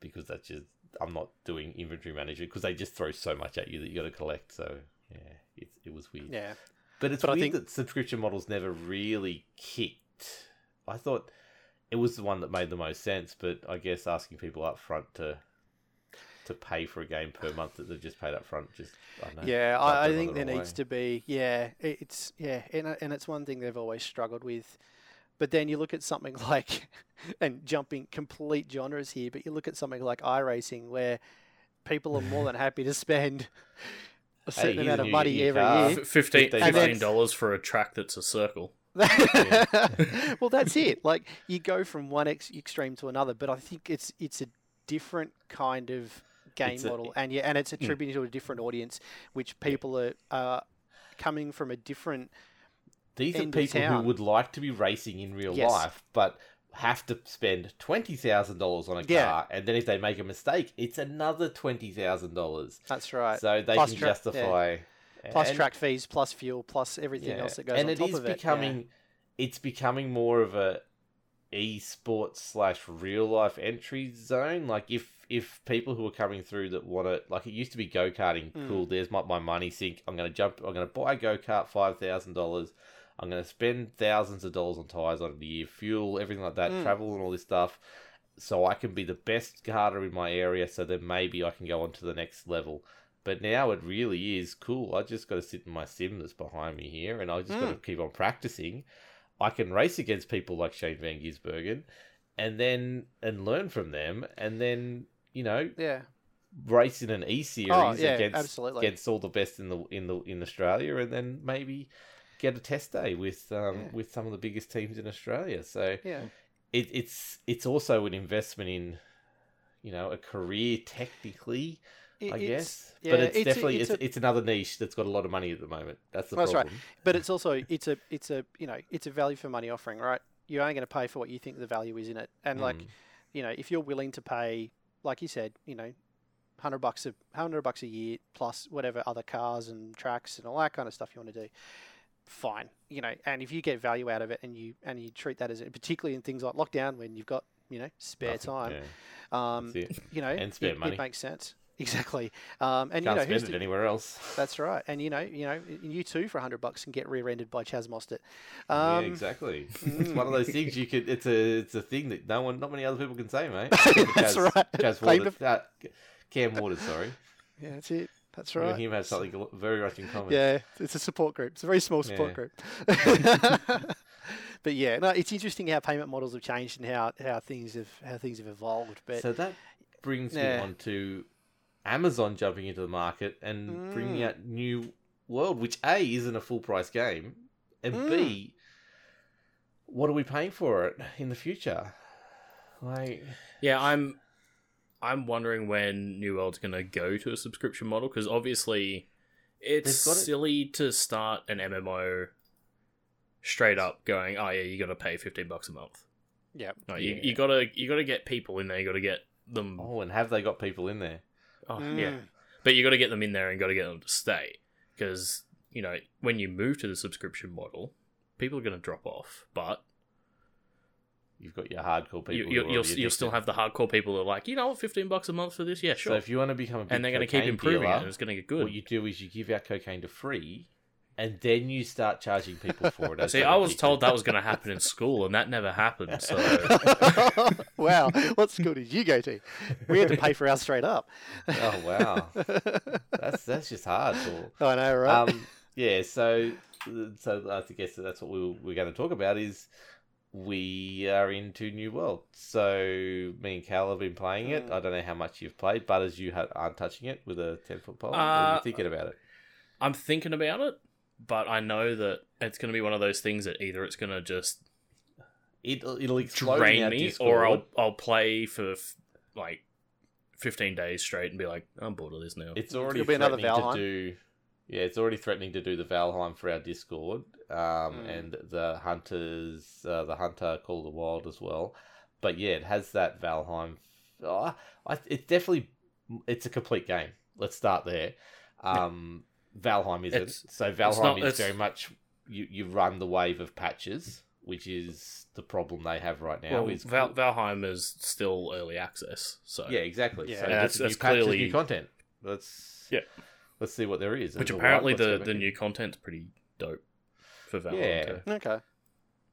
because that's just I'm not doing inventory management because they just throw so much at you that you got to collect. So yeah, it it was weird. yeah. But it's But I weird think- that subscription models never really kicked. I thought it was the one that made the most sense, but I guess asking people up front to to pay for a game per month that they've just paid up front just I don't know. Yeah, I, I think there needs way. to be. Yeah, it's yeah, and uh, and it's one thing they've always struggled with. But then you look at something like, and jumping complete genres here, but you look at something like iRacing, where people are more than happy to spend a certain here's amount of money every car. year. F- fifteen dollars for a track that's a circle. well, that's it. Like you go from one ex- extreme to another, but I think it's it's a different kind of game a- model, and yeah, and it's attributed to a different audience, which people are uh, coming from a different. These are people who would like to be racing in real Yes. life, but have to spend twenty thousand dollars on a Yeah. car, and then if they make a mistake, it's another twenty thousand dollars. That's right. So they Plus can tra- yeah. justify plus and- track fees, plus fuel, plus everything else that goes and on it top is of it. yeah. becoming it's becoming more of a esports slash real life entry zone like if if people who are coming through that want to like it used to be go-karting Mm. cool there's my, my money sink i'm going to jump i'm going to buy a go-kart $5000 i'm going to spend thousands of dollars on tires on the year fuel everything like that Mm. travel and all this stuff so I can be the best carter in my area, so then maybe I can go on to the next level. But now it really is cool. I just got to sit in my sim that's behind me here, and I just got to keep on practicing. I can race against people like Shane Van Gisbergen, and then and learn from them, and then you know Yeah. race in an E series Oh, yeah, against absolutely. against all the best in the in the in Australia, and then maybe get a test day with um, Yeah. with some of the biggest teams in Australia. So Yeah. it, it's it's also an investment in you know a career technically. It- I guess, yeah, but it's, it's a- definitely it's it's, a- it's another niche that's got a lot of money at the moment. That's the That's right. problem. But it's also it's a it's a you know it's a value for money offering, right? You're only going to pay for what you think the value is in it, and like Mm. you know if you're willing to pay, like you said, you know, hundred bucks a hundred bucks a year plus whatever other cars and tracks and all that kind of stuff you want to do, fine, you know. And if you get value out of it and you and you treat that as particularly in things like lockdown when you've got you know spare Nothing, time, yeah, um, you know, And spare it, money. it makes sense. Exactly, um, and Can't you know, spend it anywhere else. that's right. And you know, you know, you too for hundred bucks can get rear-ended by Chaz Mostert. yeah, Um, exactly. It's one of those things you could. It's a it's a thing that no one, not many other people can say, mate. That's Chaz- right. Chaz Waters, uh, Cam Waters, sorry. Yeah, that's it. That's Me and him have something very much in common. Yeah, it's a support group. It's a very small support Yeah. group. but yeah, no, it's interesting how payment models have changed and how, how things have how things have evolved. But so that brings Yeah. me on to Amazon jumping into the market and bringing Mm. out New World, which A isn't a full price game, and Mm. B, what are we paying for it in the future? Like, Yeah, I'm I'm wondering when New World's going to go to a subscription model because obviously it's They've got it- silly to start an MMO straight up going, "Oh yeah, you got to pay 15 bucks a month." yeah, No, you, you got to you got to get people in there, you got to get them oh, and have they got people in there? Oh, Mm. yeah. But you got to get them in there and got to get them to stay because, you know, when you move to the subscription model, people are going to drop off, but You've got your hardcore people. you, are you'll you'll still have the hardcore people that are like, you know, what, 15 bucks a month for this, yeah, sure. So if you want to become a big and they're going to keep improving it and it's going to get good. What you do is you give out cocaine to free, and then you start charging people for it. See, I was addicted. told that was going to happen in school, and that never happened. So wow, what school did you go to? We had to pay for ours straight up. Oh wow, that's that's just hard. For, I know, right? um, yeah. So, so I guess that's what we were, we're going to talk about is we are into New World. So me and Cal have been playing it. I don't know how much you've played, but as you ha- aren't touching it with a ten foot pole, what are Uh, you thinking about it? I'm thinking about it, but I know that it's going to be one of those things that either it's going to just It'll, it'll drain me, Discord. or I'll I'll play for f- like 15 days straight and be like, I'm bored of this now. It's already It'll be another threatening Valheim. to do. Yeah, it's already threatening to do the Valheim for our Discord, um, Mm. and the hunters, uh, the hunter Call of the Wild as well. But yeah, it has that Valheim. Oh, I, it's definitely it's a complete game. Let's start there. Um, Valheim isn't. It's- so Valheim not- is it's- very much you you run the wave of patches, which is the problem they have right now. well, is Val- Valheim is still early access, so yeah, exactly. Yeah. So And get that's- new that's patches, clearly- new content. Let's Yeah. Let's see what there is. which There's a apparently lot- the the new content's pretty dope for Valheim. Yeah. too. okay.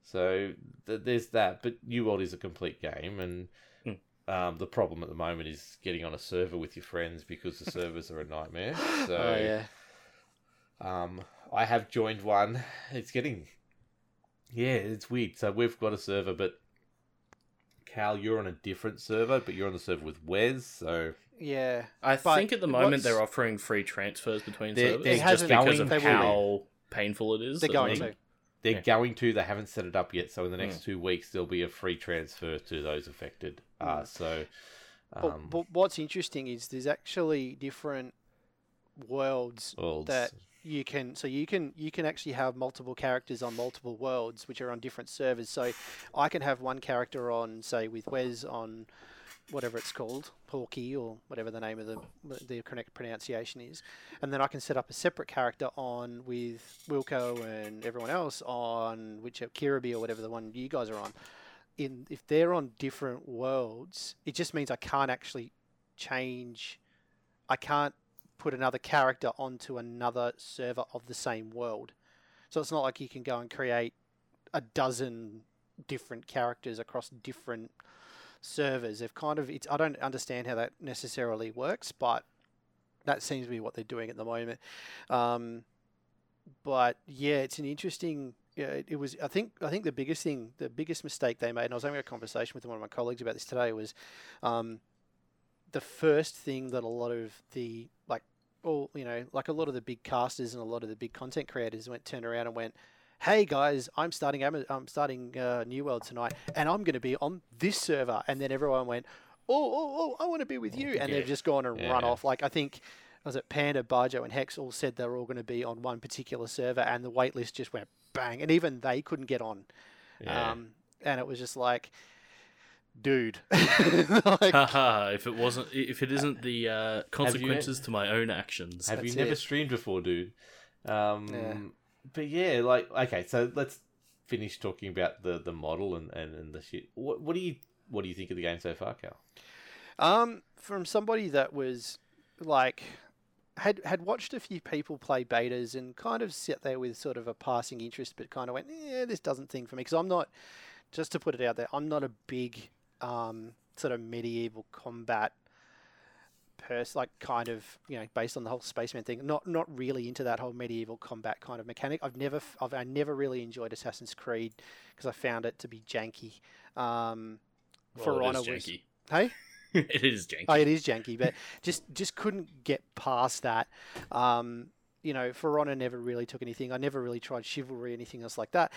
So th- there's that, but New World is a complete game, and Hmm. um, the problem at the moment is getting on a server with your friends because the servers are a nightmare. So oh yeah. Um, I have joined one. It's getting, yeah, it's weird. So we've got a server, but Cal, you're on a different server, but you're on the server with Wes. So Yeah. I But think at the moment what's- they're offering free transfers between There- servers there just because of they will be. how painful it is. They're at the going to. they're Yeah. going to. They haven't set it up yet. So in the next Hmm. two weeks, there'll be a free transfer to those affected. Uh, Hmm. so. But, Um, but what's interesting is there's actually different worlds worlds. that you can so you can you can actually have multiple characters on multiple worlds which are on different servers. So i can have one character on say with wes on whatever it's called porky or whatever the name of the the correct pronunciation is. And then i can set up a separate character on with wilco and everyone else on whichever uh, kirby or whatever the one you guys are on. In if they're on different worlds it just means i can't actually change i can't put another character onto another server of the same world. So it's not like you can go and create a dozen different characters across different servers. They've kind of it's I don't understand how that necessarily works, but that seems to be what they're doing at the moment. Um, but yeah, it's an interesting. Yeah, it, was. I think. I think the biggest thing, the biggest mistake they made, and I was having a conversation with one of my colleagues about this today, was um, the first thing that a lot of the like, all you know, like a lot of the big casters and a lot of the big content creators went turned around and went, "Hey guys, I'm starting. I'm starting uh, New World tonight, and I'm going to be on this server." And then everyone went, "Oh, oh, oh! I want to be with you," and Yeah. they've just gone and run off. Like I think was it Panda, Barjo, and Hex all said they were all going to be on one particular server, and the waitlist just went bang, and even they couldn't get on. Yeah. Um, and it was just like, dude, like, Haha, if it wasn't, if it isn't the uh, consequences to my own actions. Have you That's never it. streamed before, dude? Um, Yeah. But yeah, like okay, so let's finish talking about the, the model and, and, and the shit. What what do you what do you think of the game so far, Cal? um, from somebody that was like. Had, had watched a few people play betas and kind of sat there with sort of a passing interest, but kind of went, yeah, this doesn't think for me because I'm not. Just to put it out there, I'm not a big um, sort of medieval combat person, like kind of you know based on the whole spaceman thing. Not not really into that whole medieval combat kind of mechanic. I've never I've I never really enjoyed Assassin's Creed because I found it to be janky. Um, For Well, it Honor was janky. hey. it is janky. Oh, it is janky, but just just couldn't get past that. Um, you know, For Honor never really took anything. I never really tried chivalry, or anything else like that.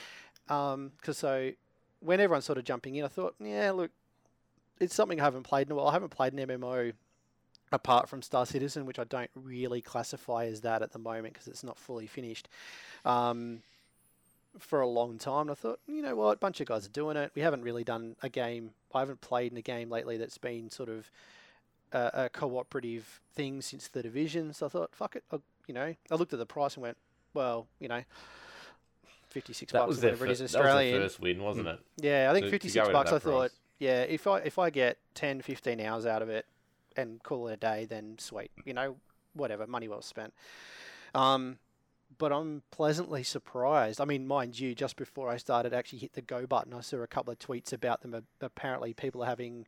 Because so when everyone's sort of jumping in, I thought, yeah, look, it's something I haven't played in a while. I haven't played an MMO apart from Star Citizen, which I don't really classify as that at the moment because it's not fully finished. Um, for a long time, and I thought, you know what, a bunch of guys are doing it. We haven't really done a game. I haven't played in a game lately that's been sort of a, a cooperative thing since the division. So I thought, fuck it, I, you know. I looked at the price and went, well, you know, fifty-six That bucks whatever it is that was their Australian. first win, wasn't it? Yeah, I think 56 go bucks. I thought. Yeah, if I if I get 10, 15 hours out of it and call it a day, then sweet. You know, whatever, money well spent. Um, but I'm pleasantly surprised. I mean, mind you, just before I started, I actually hit the go button. I saw a couple of tweets about them. Apparently, people are having.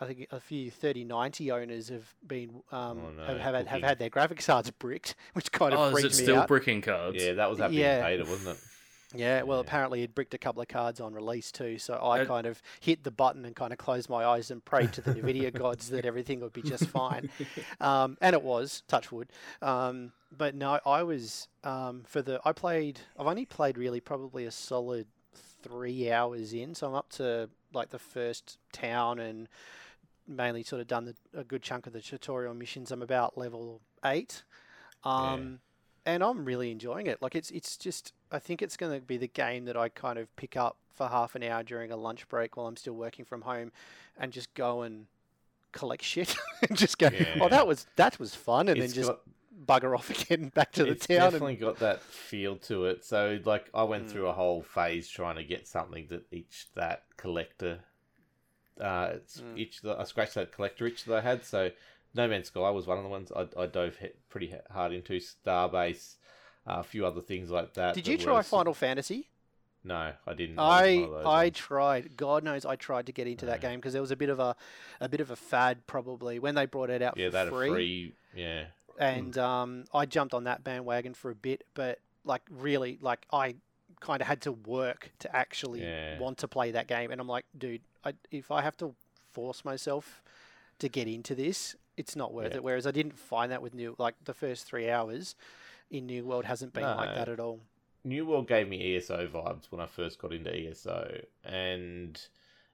I think a few 3090 owners have been um, Oh, no, have, have, had, have had their graphics cards bricked, which kind of oh, is it me still out. bricking cards? Yeah, that was happening Yeah. in beta, wasn't it? Yeah, well, Yeah. apparently it bricked a couple of cards on release too. So I kind of hit the button and kind of closed my eyes and prayed to the Nvidia gods that everything would be just fine. Um, and it was, touch wood. Um, but no, I was um, for the. I played. I've only played really probably a solid three hours in, so I'm up to like the first town and mainly sort of done the, a good chunk of the tutorial missions. I'm about level eight. Um, and I'm really enjoying it. Like it's it's just I think it's going to be the game that I kind of pick up for half an hour during a lunch break while I'm still working from home, and just go and collect shit and just go. Yeah. Oh, that was that was fun, and It's then just got- bugger off again back to the it's town. definitely And, got that feel to it. So, like, I went Mm. through a whole phase trying to get something that each that collector, uh, it's Mm. each I scratched that collector itch that I had. So, No Man's Sky was one of the ones I, I dove he- pretty hard into. Starbase, uh, a few other things like that. did that you try s- Final Fantasy? No, I didn't. I wasn't one of those I ones. tried. God knows I tried to get into that game because there was a bit of a a bit of a fad probably when they brought it out yeah, for that free. free. Yeah, and um, I jumped on that bandwagon for a bit, but like really, like I kind of had to work to actually Yeah. want to play that game, and I'm like, dude, I, if I have to force myself to get into this, it's not worth Yeah. it. Whereas I didn't find that with new, like the first three hours in New World hasn't been like that at all. New World gave me ESO vibes when I first got into ESO, and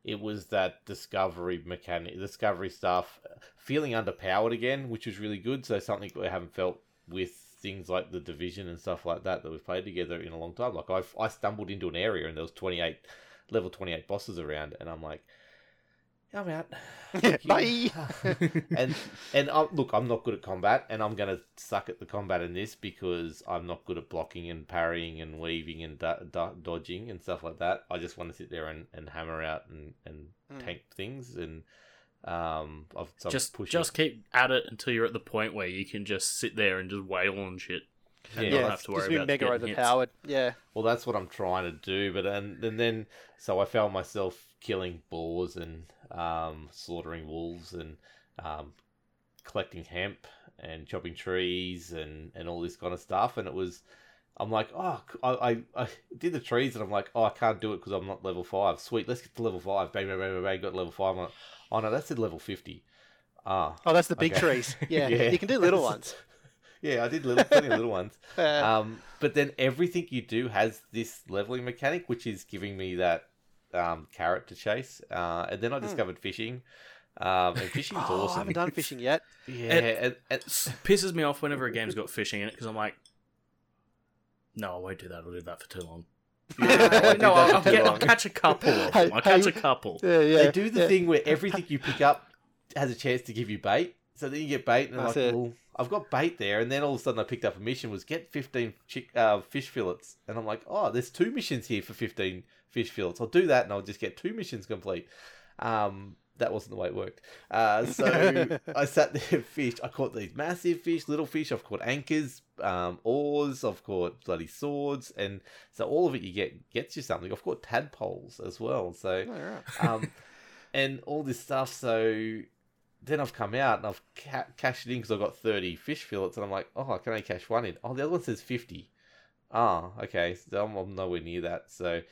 it was that discovery mechanic, discovery stuff, feeling underpowered again, which was really good. So something I haven't felt with things like the division and stuff like that that we've played together in a long time. Like I, I stumbled into an area and there was twenty eight level twenty eight bosses around, and I'm like, I'm out. Bye. and and I, look, I'm not good at combat, and I'm gonna suck at the combat in this because I'm not good at blocking and parrying and weaving and do- do- dodging and stuff like that. I just want to sit there and, and hammer out and, and Mm. tank things and um, I've so just pushing. just keep at it until you're at the point where you can just sit there and just wail on shit. And Yeah. not yeah, have to just worry be about mega getting hits. overpowered. Yeah. Well, that's what I'm trying to do, but and, and then so I found myself killing boars and um, slaughtering wolves and um, collecting hemp and chopping trees and, and all this kind of stuff. And it was, I'm like, oh, I, I, I did the trees and I'm like, oh, I can't do it because I'm not level five. Sweet, let's get to level five. Bang, bang, bang, bang, bang got level five. Oh no, that's at level 50. Ah. Oh, that's the big Okay. trees. Yeah, yeah. you can do little ones. Yeah, I did little, plenty of little ones. Um, but then everything you do has this leveling mechanic, which is giving me that um, carrot to chase. Uh, and then I discovered fishing. Um, and fishing's Hmm. oh, awesome. I haven't done fishing yet. Yeah, It- and, and, It pisses me off whenever a game's got fishing in it because I'm like, no, I won't do that. I'll do that for too long. Yeah, no, I'll, I'll, get, I'll catch a couple of them. I'll catch a couple. Yeah, yeah. they do the yeah. thing where everything you pick up has a chance to give you bait. So then you get bait, and I'm like, well, I've got bait there. And then all of a sudden, I picked up a mission was get 15 chick, uh, fish fillets, and I'm like, oh, there's two missions here for 15 fish fillets. I'll do that, and I'll just get two missions complete. Um, that wasn't the way it worked. Uh, so I sat there and fished. I caught these massive fish, little fish. I've caught anchors, um, oars. I've caught bloody swords, and so all of it you get gets you something. I've caught tadpoles as well. So Oh, um, and all this stuff. So then I've come out and I've ca- cashed it in because I've got 30 fish fillets, and I'm like, oh, I can only cash one in. Oh, the other one says 50. Ah, okay. So I'm, I'm nowhere near that. So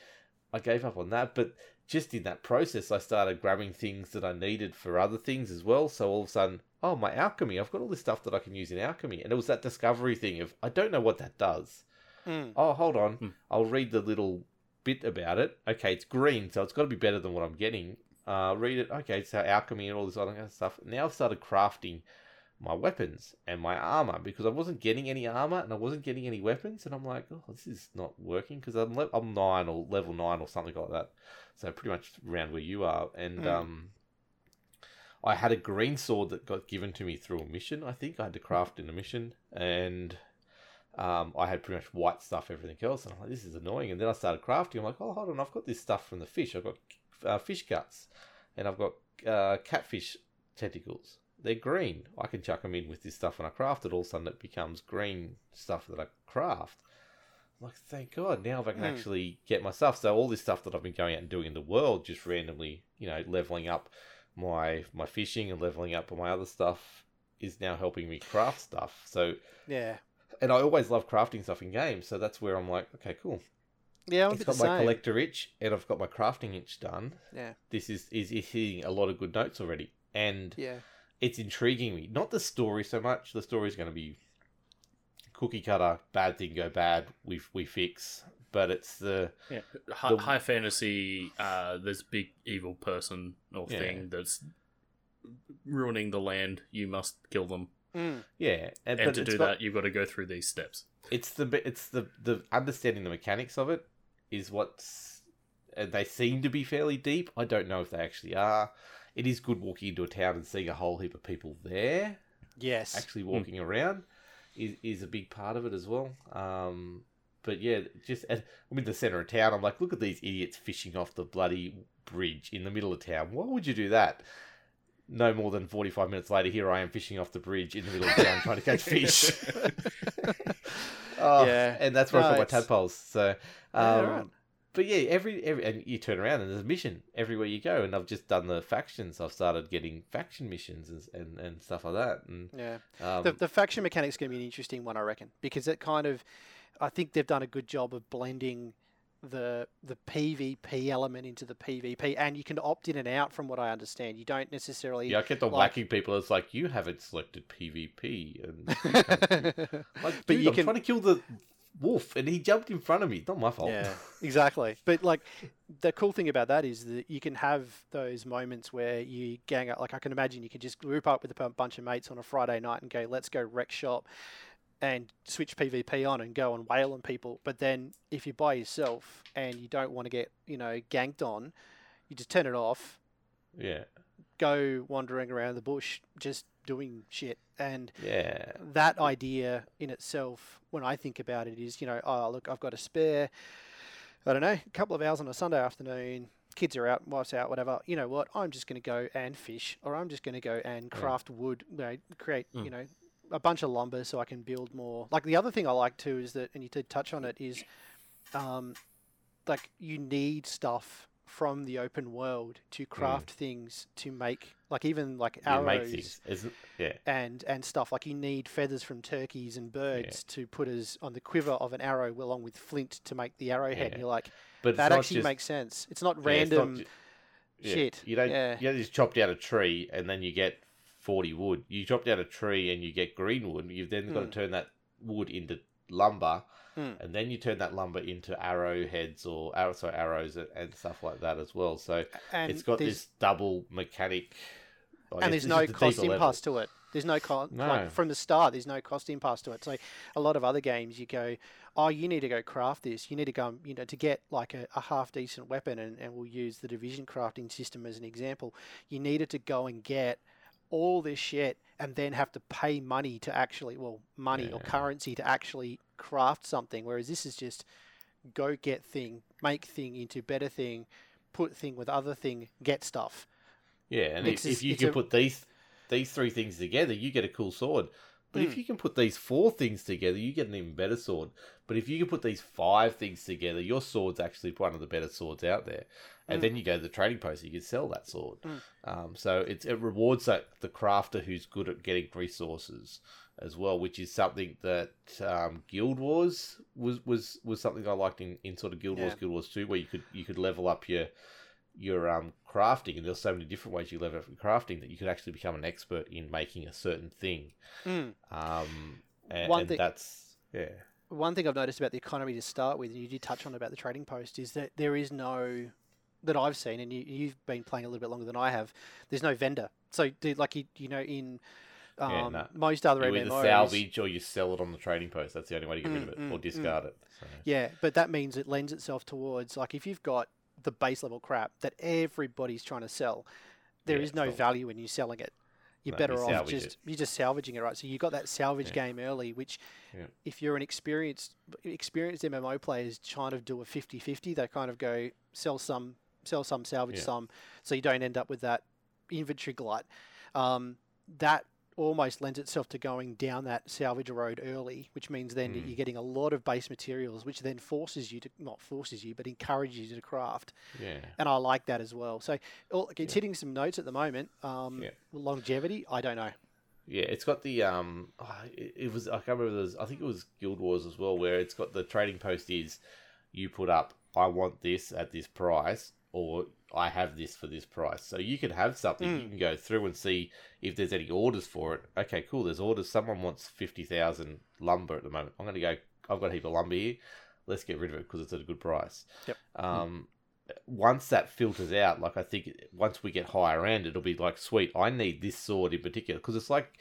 I gave up on that. But just in that process, I started grabbing things that I needed for other things as well. So all of a sudden, oh, my alchemy, I've got all this stuff that I can use in alchemy. And it was that discovery thing of, I don't know what that does. Mm. Oh, hold on. Hmm. I'll read the little bit about it. Okay, it's green, so it's got to be better than what I'm getting. Uh, read it. Okay, so alchemy and all this other kind of stuff. Now I've started crafting my weapons and my armor because I wasn't getting any armor and I wasn't getting any weapons, and I'm like, oh, this is not working because I'm le- I'm nine or level nine or something like that. So pretty much around where you are, and Hmm. um. I had a green sword that got given to me through a mission. I think I had to craft in a mission, and um, I had pretty much white stuff, everything else, and I'm like, this is annoying. And then I started crafting. I'm like, oh, hold on, I've got this stuff from the fish. I've got uh, fish guts, and I've got uh, catfish tentacles. They're green. I can chuck them in with this stuff, and I craft it. All of a sudden, it becomes green stuff that I craft. I'm like, thank God, now I can Hmm. actually get my stuff. So all this stuff that I've been going out and doing in the world, just randomly, you know, leveling up my my fishing and leveling up my other stuff, is now helping me craft stuff. So Yeah. and I always love crafting stuff in games, so that's where I'm like, okay, cool. Yeah, I'm It's got my same. collector itch, and I've got my crafting itch done. Yeah. This is, is is hitting a lot of good notes already, and Yeah. It's intriguing me. Not the story so much. The story is going to be cookie cutter, bad thing go bad, we we fix. But it's the Yeah, high, The- high fantasy. Uh, there's big evil person or Yeah. thing that's ruining the land. You must kill them, Mm. yeah, and, and to do got- that, you've got to go through these steps. it's the bit- it's the the understanding the mechanics of it is what's and they seem to be fairly deep. I don't know if they actually are. It is good walking into a town and seeing a whole heap of people there. Yes. Actually walking around is is a big part of it as well. Um, but yeah, just and I'm in the center of town. I'm like, look at these idiots fishing off the bloody bridge in the middle of town. Why would you do that? No more than 45 minutes later, here I am fishing off the bridge in the middle of town trying to catch fish. oh, Yeah. and that's where No, I got my tadpoles. So, um, Yeah, right. But yeah, every every and you turn around and there's a mission everywhere you go. And I've just done the factions. I've started getting faction missions and and, and stuff like that. And Yeah. um, the, the faction mechanic's going to be an interesting one, I reckon, because it kind of, I think they've done a good job of blending the the PvP element into the PvP, and you can opt in and out from what I understand. You don't necessarily. yeah, I kept on like- whacking people. It's like you haven't selected PvP, and you can't like, But dude, you I'm can- trying to kill the wolf, and he jumped in front of me. Not my fault. Yeah, exactly. But like, the cool thing about that is that you can have those moments where you gang up. Like, I can imagine you could just group up with a bunch of mates on a Friday night and go, "Let's go wreck shop," and switch PvP on and go and wail on people. But then, if you're by yourself and you don't want to get, you know, ganked on, you just turn it off, yeah, go wandering around the bush, just doing shit. And yeah. that idea in itself, when I think about it, is you know, oh look, I've got a spare, I don't know, a couple of hours on a Sunday afternoon. Kids are out, wife's out, whatever. You know what? I'm just going to go and fish, or I'm just going to go and Yeah. craft wood. You know, create, Mm. you know, a bunch of lumber so I can build more. Like the other thing I like too is that, and you did touch on it, is, um, like you need stuff from the open world to craft things to make like even like Hmm. Arrows make things, isn't? Yeah, and and stuff like you need feathers from turkeys and birds to put as on the quiver of an arrow along with flint to make the arrowhead. Yeah. And you're like but that actually just, makes sense. It's not yeah, it's not random ju- yeah, shit. You don't. Yeah. You don't just chop down a tree and then you get forty wood. You chop down a tree and you get green wood. You've then got Mm. to turn that wood into lumber, Mm. and then you turn that lumber into arrowheads or arrow, sorry, arrows and, and stuff like that as well. So and it's got this double mechanic. I and there's no the cost impasse to it. There's no cost No. like from the start. There's no cost impasse to it. So a lot of other games, you go, oh, you need to go craft this. You need to go, you know, to get like a, a half decent weapon, and, and we'll use the division crafting system as an example. You needed to go and get all this shit, and then have to pay money to actually, well, money or currency to actually craft something. Whereas this is just go get thing, make thing into better thing, put thing with other thing, get stuff. Yeah, and It's if, just- if you can a- put these these three things together, you get a cool sword. But if Mm. you can put these four things together, you get an even better sword. But if you can put these five things together, your sword's actually one of the better swords out there. And Mm. then you go to the trading post, you can sell that sword. Mm. Um, so it's, it rewards that the crafter who's good at getting resources as well, which is something that um, Guild Wars was, was, was something I liked in, in sort of Guild Wars, Guild Wars Two, where you could you could level up your your um crafting, and there's so many different ways you level up crafting that you could actually become an expert in making a certain thing. Mm. Um, and, One and thing- that's yeah, one thing I've noticed about the economy to start with, and you did touch on about the trading post, is that there is no that I've seen, and you, you've been playing a little bit longer than I have. There's no vendor, so like you, you know in um, Yeah, no. most other you MMOs, salvage or you sell it on the trading post. That's the only way to get rid Mm, of it mm, or mm. discard it. So. yeah, but that means it lends itself towards like if you've got the base level crap that everybody's trying to sell, there Yeah, is no value in you selling it. You're No, better off just it. you're just salvaging it, right? So you got that salvage Yeah. game early, which Yeah. if you're an experienced experienced MMO players trying to do a 50-50, they kind of go sell some sell some salvage some, so you don't end up with that inventory glut. Um, that almost lends itself to going down that salvage road early, which means then Mm. you're getting a lot of base materials, which then forces you to not forces you, but encourages you to craft. Yeah. And I like that as well. So all- it's Yeah. hitting some notes at the moment. Um, Yeah. Longevity, I don't know. Yeah, it's got the um. oh, It, it was I can't remember. There's, I think it was Guild Wars as well, where it's got the trading post is you put up I want this at this price, or I have this for this price. So you can have something. You Mm. can go through and see if there's any orders for it. Okay, cool. There's orders. Someone wants fifty thousand lumber at the moment. I'm going to go. I've got a heap of lumber here. Let's get rid of it because it's at a good price. Yep. Um, once that filters out, like I think once we get higher end, it'll be like, sweet, I need this sword in particular. Because it's like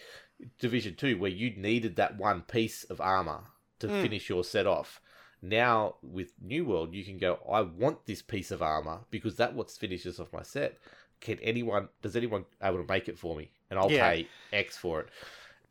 Division 2, where you needed that one piece of armor to Mm. finish your set off. Now, with New World, you can go, I want this piece of armor because that what finishes off my set. Can anyone, does anyone able to make it for me? And I'll Yeah. pay X for it.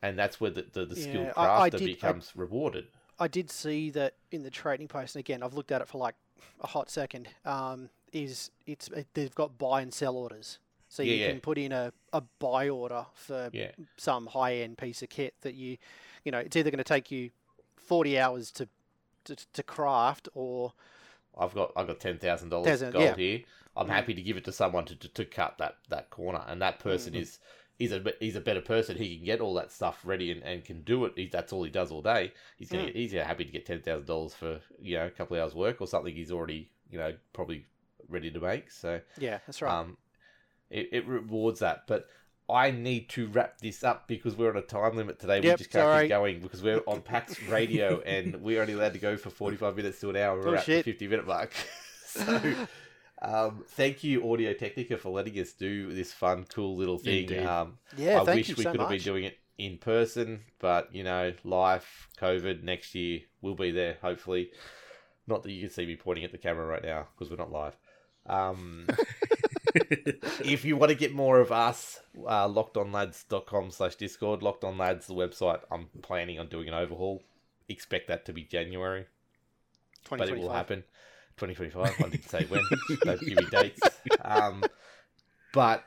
And that's where the, the, the skilled Yeah, I- I crafter did- I- becomes rewarded. I did see that in the trading post, and again, I've looked at it for like a hot second. Um, is it's it, they've got buy and sell orders, so Yeah, you yeah. can put in a, a buy order for Yeah. some high end piece of kit that you, you know, it's either going to take you forty hours to to, to craft or I've got I've got ten thousand dollars gold yeah. here. I'm Mm. happy to give it to someone to, to, to cut that, that corner, and that person Mm. is he's a he's a better person. He can get all that stuff ready and, and can do it. He, that's all he does all day. He's gonna Mm. get, he's happy to get ten thousand dollars for you know a couple of hours work or something. He's already you know probably ready to make. So yeah, that's right. um, it, it rewards that, but. I need to wrap this up because we're on a time limit today. we Yep, just can't sorry. keep going because we're on PAX Radio and we're only allowed to go for 45 minutes to an hour. We're Oh, at the 50 minute mark. so, um, thank you, Audio Technica, for letting us do this fun, cool little thing. Um, yeah, I thank wish you we so could have been doing it in person, but you know, life, COVID, next year we'll be there. Hopefully, not that you can see me pointing at the camera right now because we're not live. Um, if you want to get more of us, uh, lockedonlads.com slash discord. Locked on lads, the website. I'm planning on doing an overhaul. Expect that to be January, but it will happen. 2025. I didn't say when. Don't give me dates. Um, but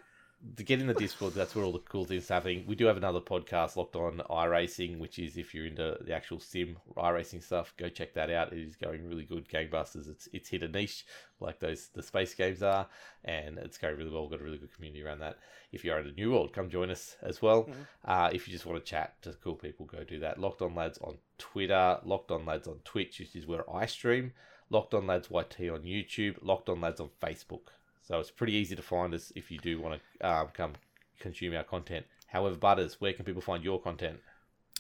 to get in the Discord, that's where all the cool things are happening. We do have another podcast locked on iRacing, which is if you're into the actual sim iRacing stuff, go check that out. It is going really good, gangbusters. It's it's hit a niche like those the space games are, and it's going really well. We've got a really good community around that. If you're at a new world, come join us as well. Mhm. Uh, if you just want to chat to cool people, go do that. Locked on lads on Twitter, locked on lads on Twitch, which is where I stream. Locked on lads YT on YouTube, locked on lads on Facebook. So it's pretty easy to find us if you do want to um, come consume our content. However, Butters, where can people find your content?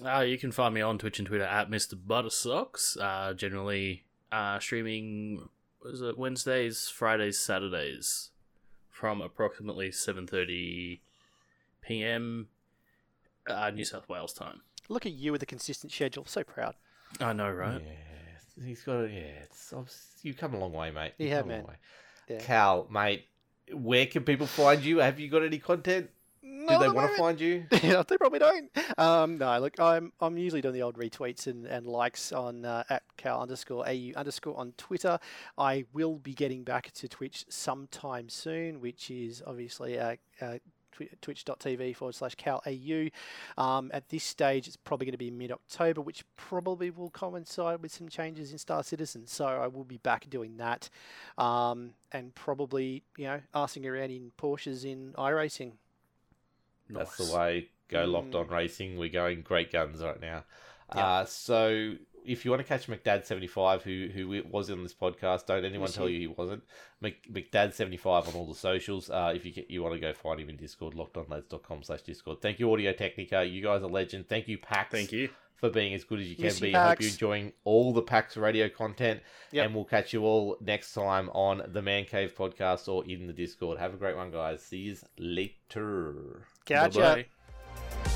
Uh, you can find me on Twitch and Twitter at Mr. Buttersocks. Uh, generally uh, streaming was it Wednesdays, Fridays, Saturdays from approximately seven thirty p.m. Uh, New South Wales time. Look at you with a consistent schedule. So proud. I know, right? Yeah, he's got. A, yeah, it's you come a long way, mate. You You've have, come a long man. Yeah. Cal, mate, where can people find you? Have you got any content? Do they want to find you? Yeah, they probably don't. Um, no, look, I'm I'm usually doing the old retweets and, and likes on uh, at cal underscore au underscore on Twitter. I will be getting back to Twitch sometime soon, which is obviously uh, twi- twitch.tv forward slash cal au. Um, at this stage, it's probably going to be mid October, which probably will coincide with some changes in Star Citizen. So I will be back doing that, um, and probably you know asking around in Porsches in iRacing. That's Nice. the way. Go locked Mm. on racing. We're going great guns right now. Yeah. Uh, so if you want to catch McDad seventy five, who who was on this podcast, don't anyone tell you he wasn't. Mc, McDad seventy five on all the socials. Uh, if you you want to go find him in Discord, lockedonlads.com slash Discord. Thank you, Audio Technica. You guys are legend. Thank you, Pax. Thank you. for being as good as you can Miss you, be. Hope you're enjoying all the PAX radio content. Yep. And we'll catch you all next time on the Man Cave podcast or in the Discord. Have a great one, guys. See you later. Catch ya. Bye-bye.